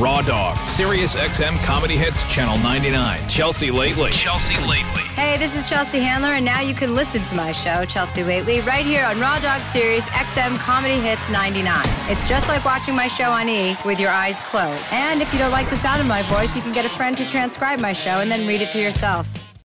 Raw Dog, Sirius XM Comedy Hits, Channel 99. Chelsea Lately. Chelsea Lately. Hey, this is Chelsea Handler, and now you can listen to my show, Chelsea Lately, right here on Raw Dog Sirius XM Comedy Hits 99. It's just like watching my show on E with your eyes closed. And if you don't like the sound of my voice, you can get a friend to transcribe my show and then read it to yourself.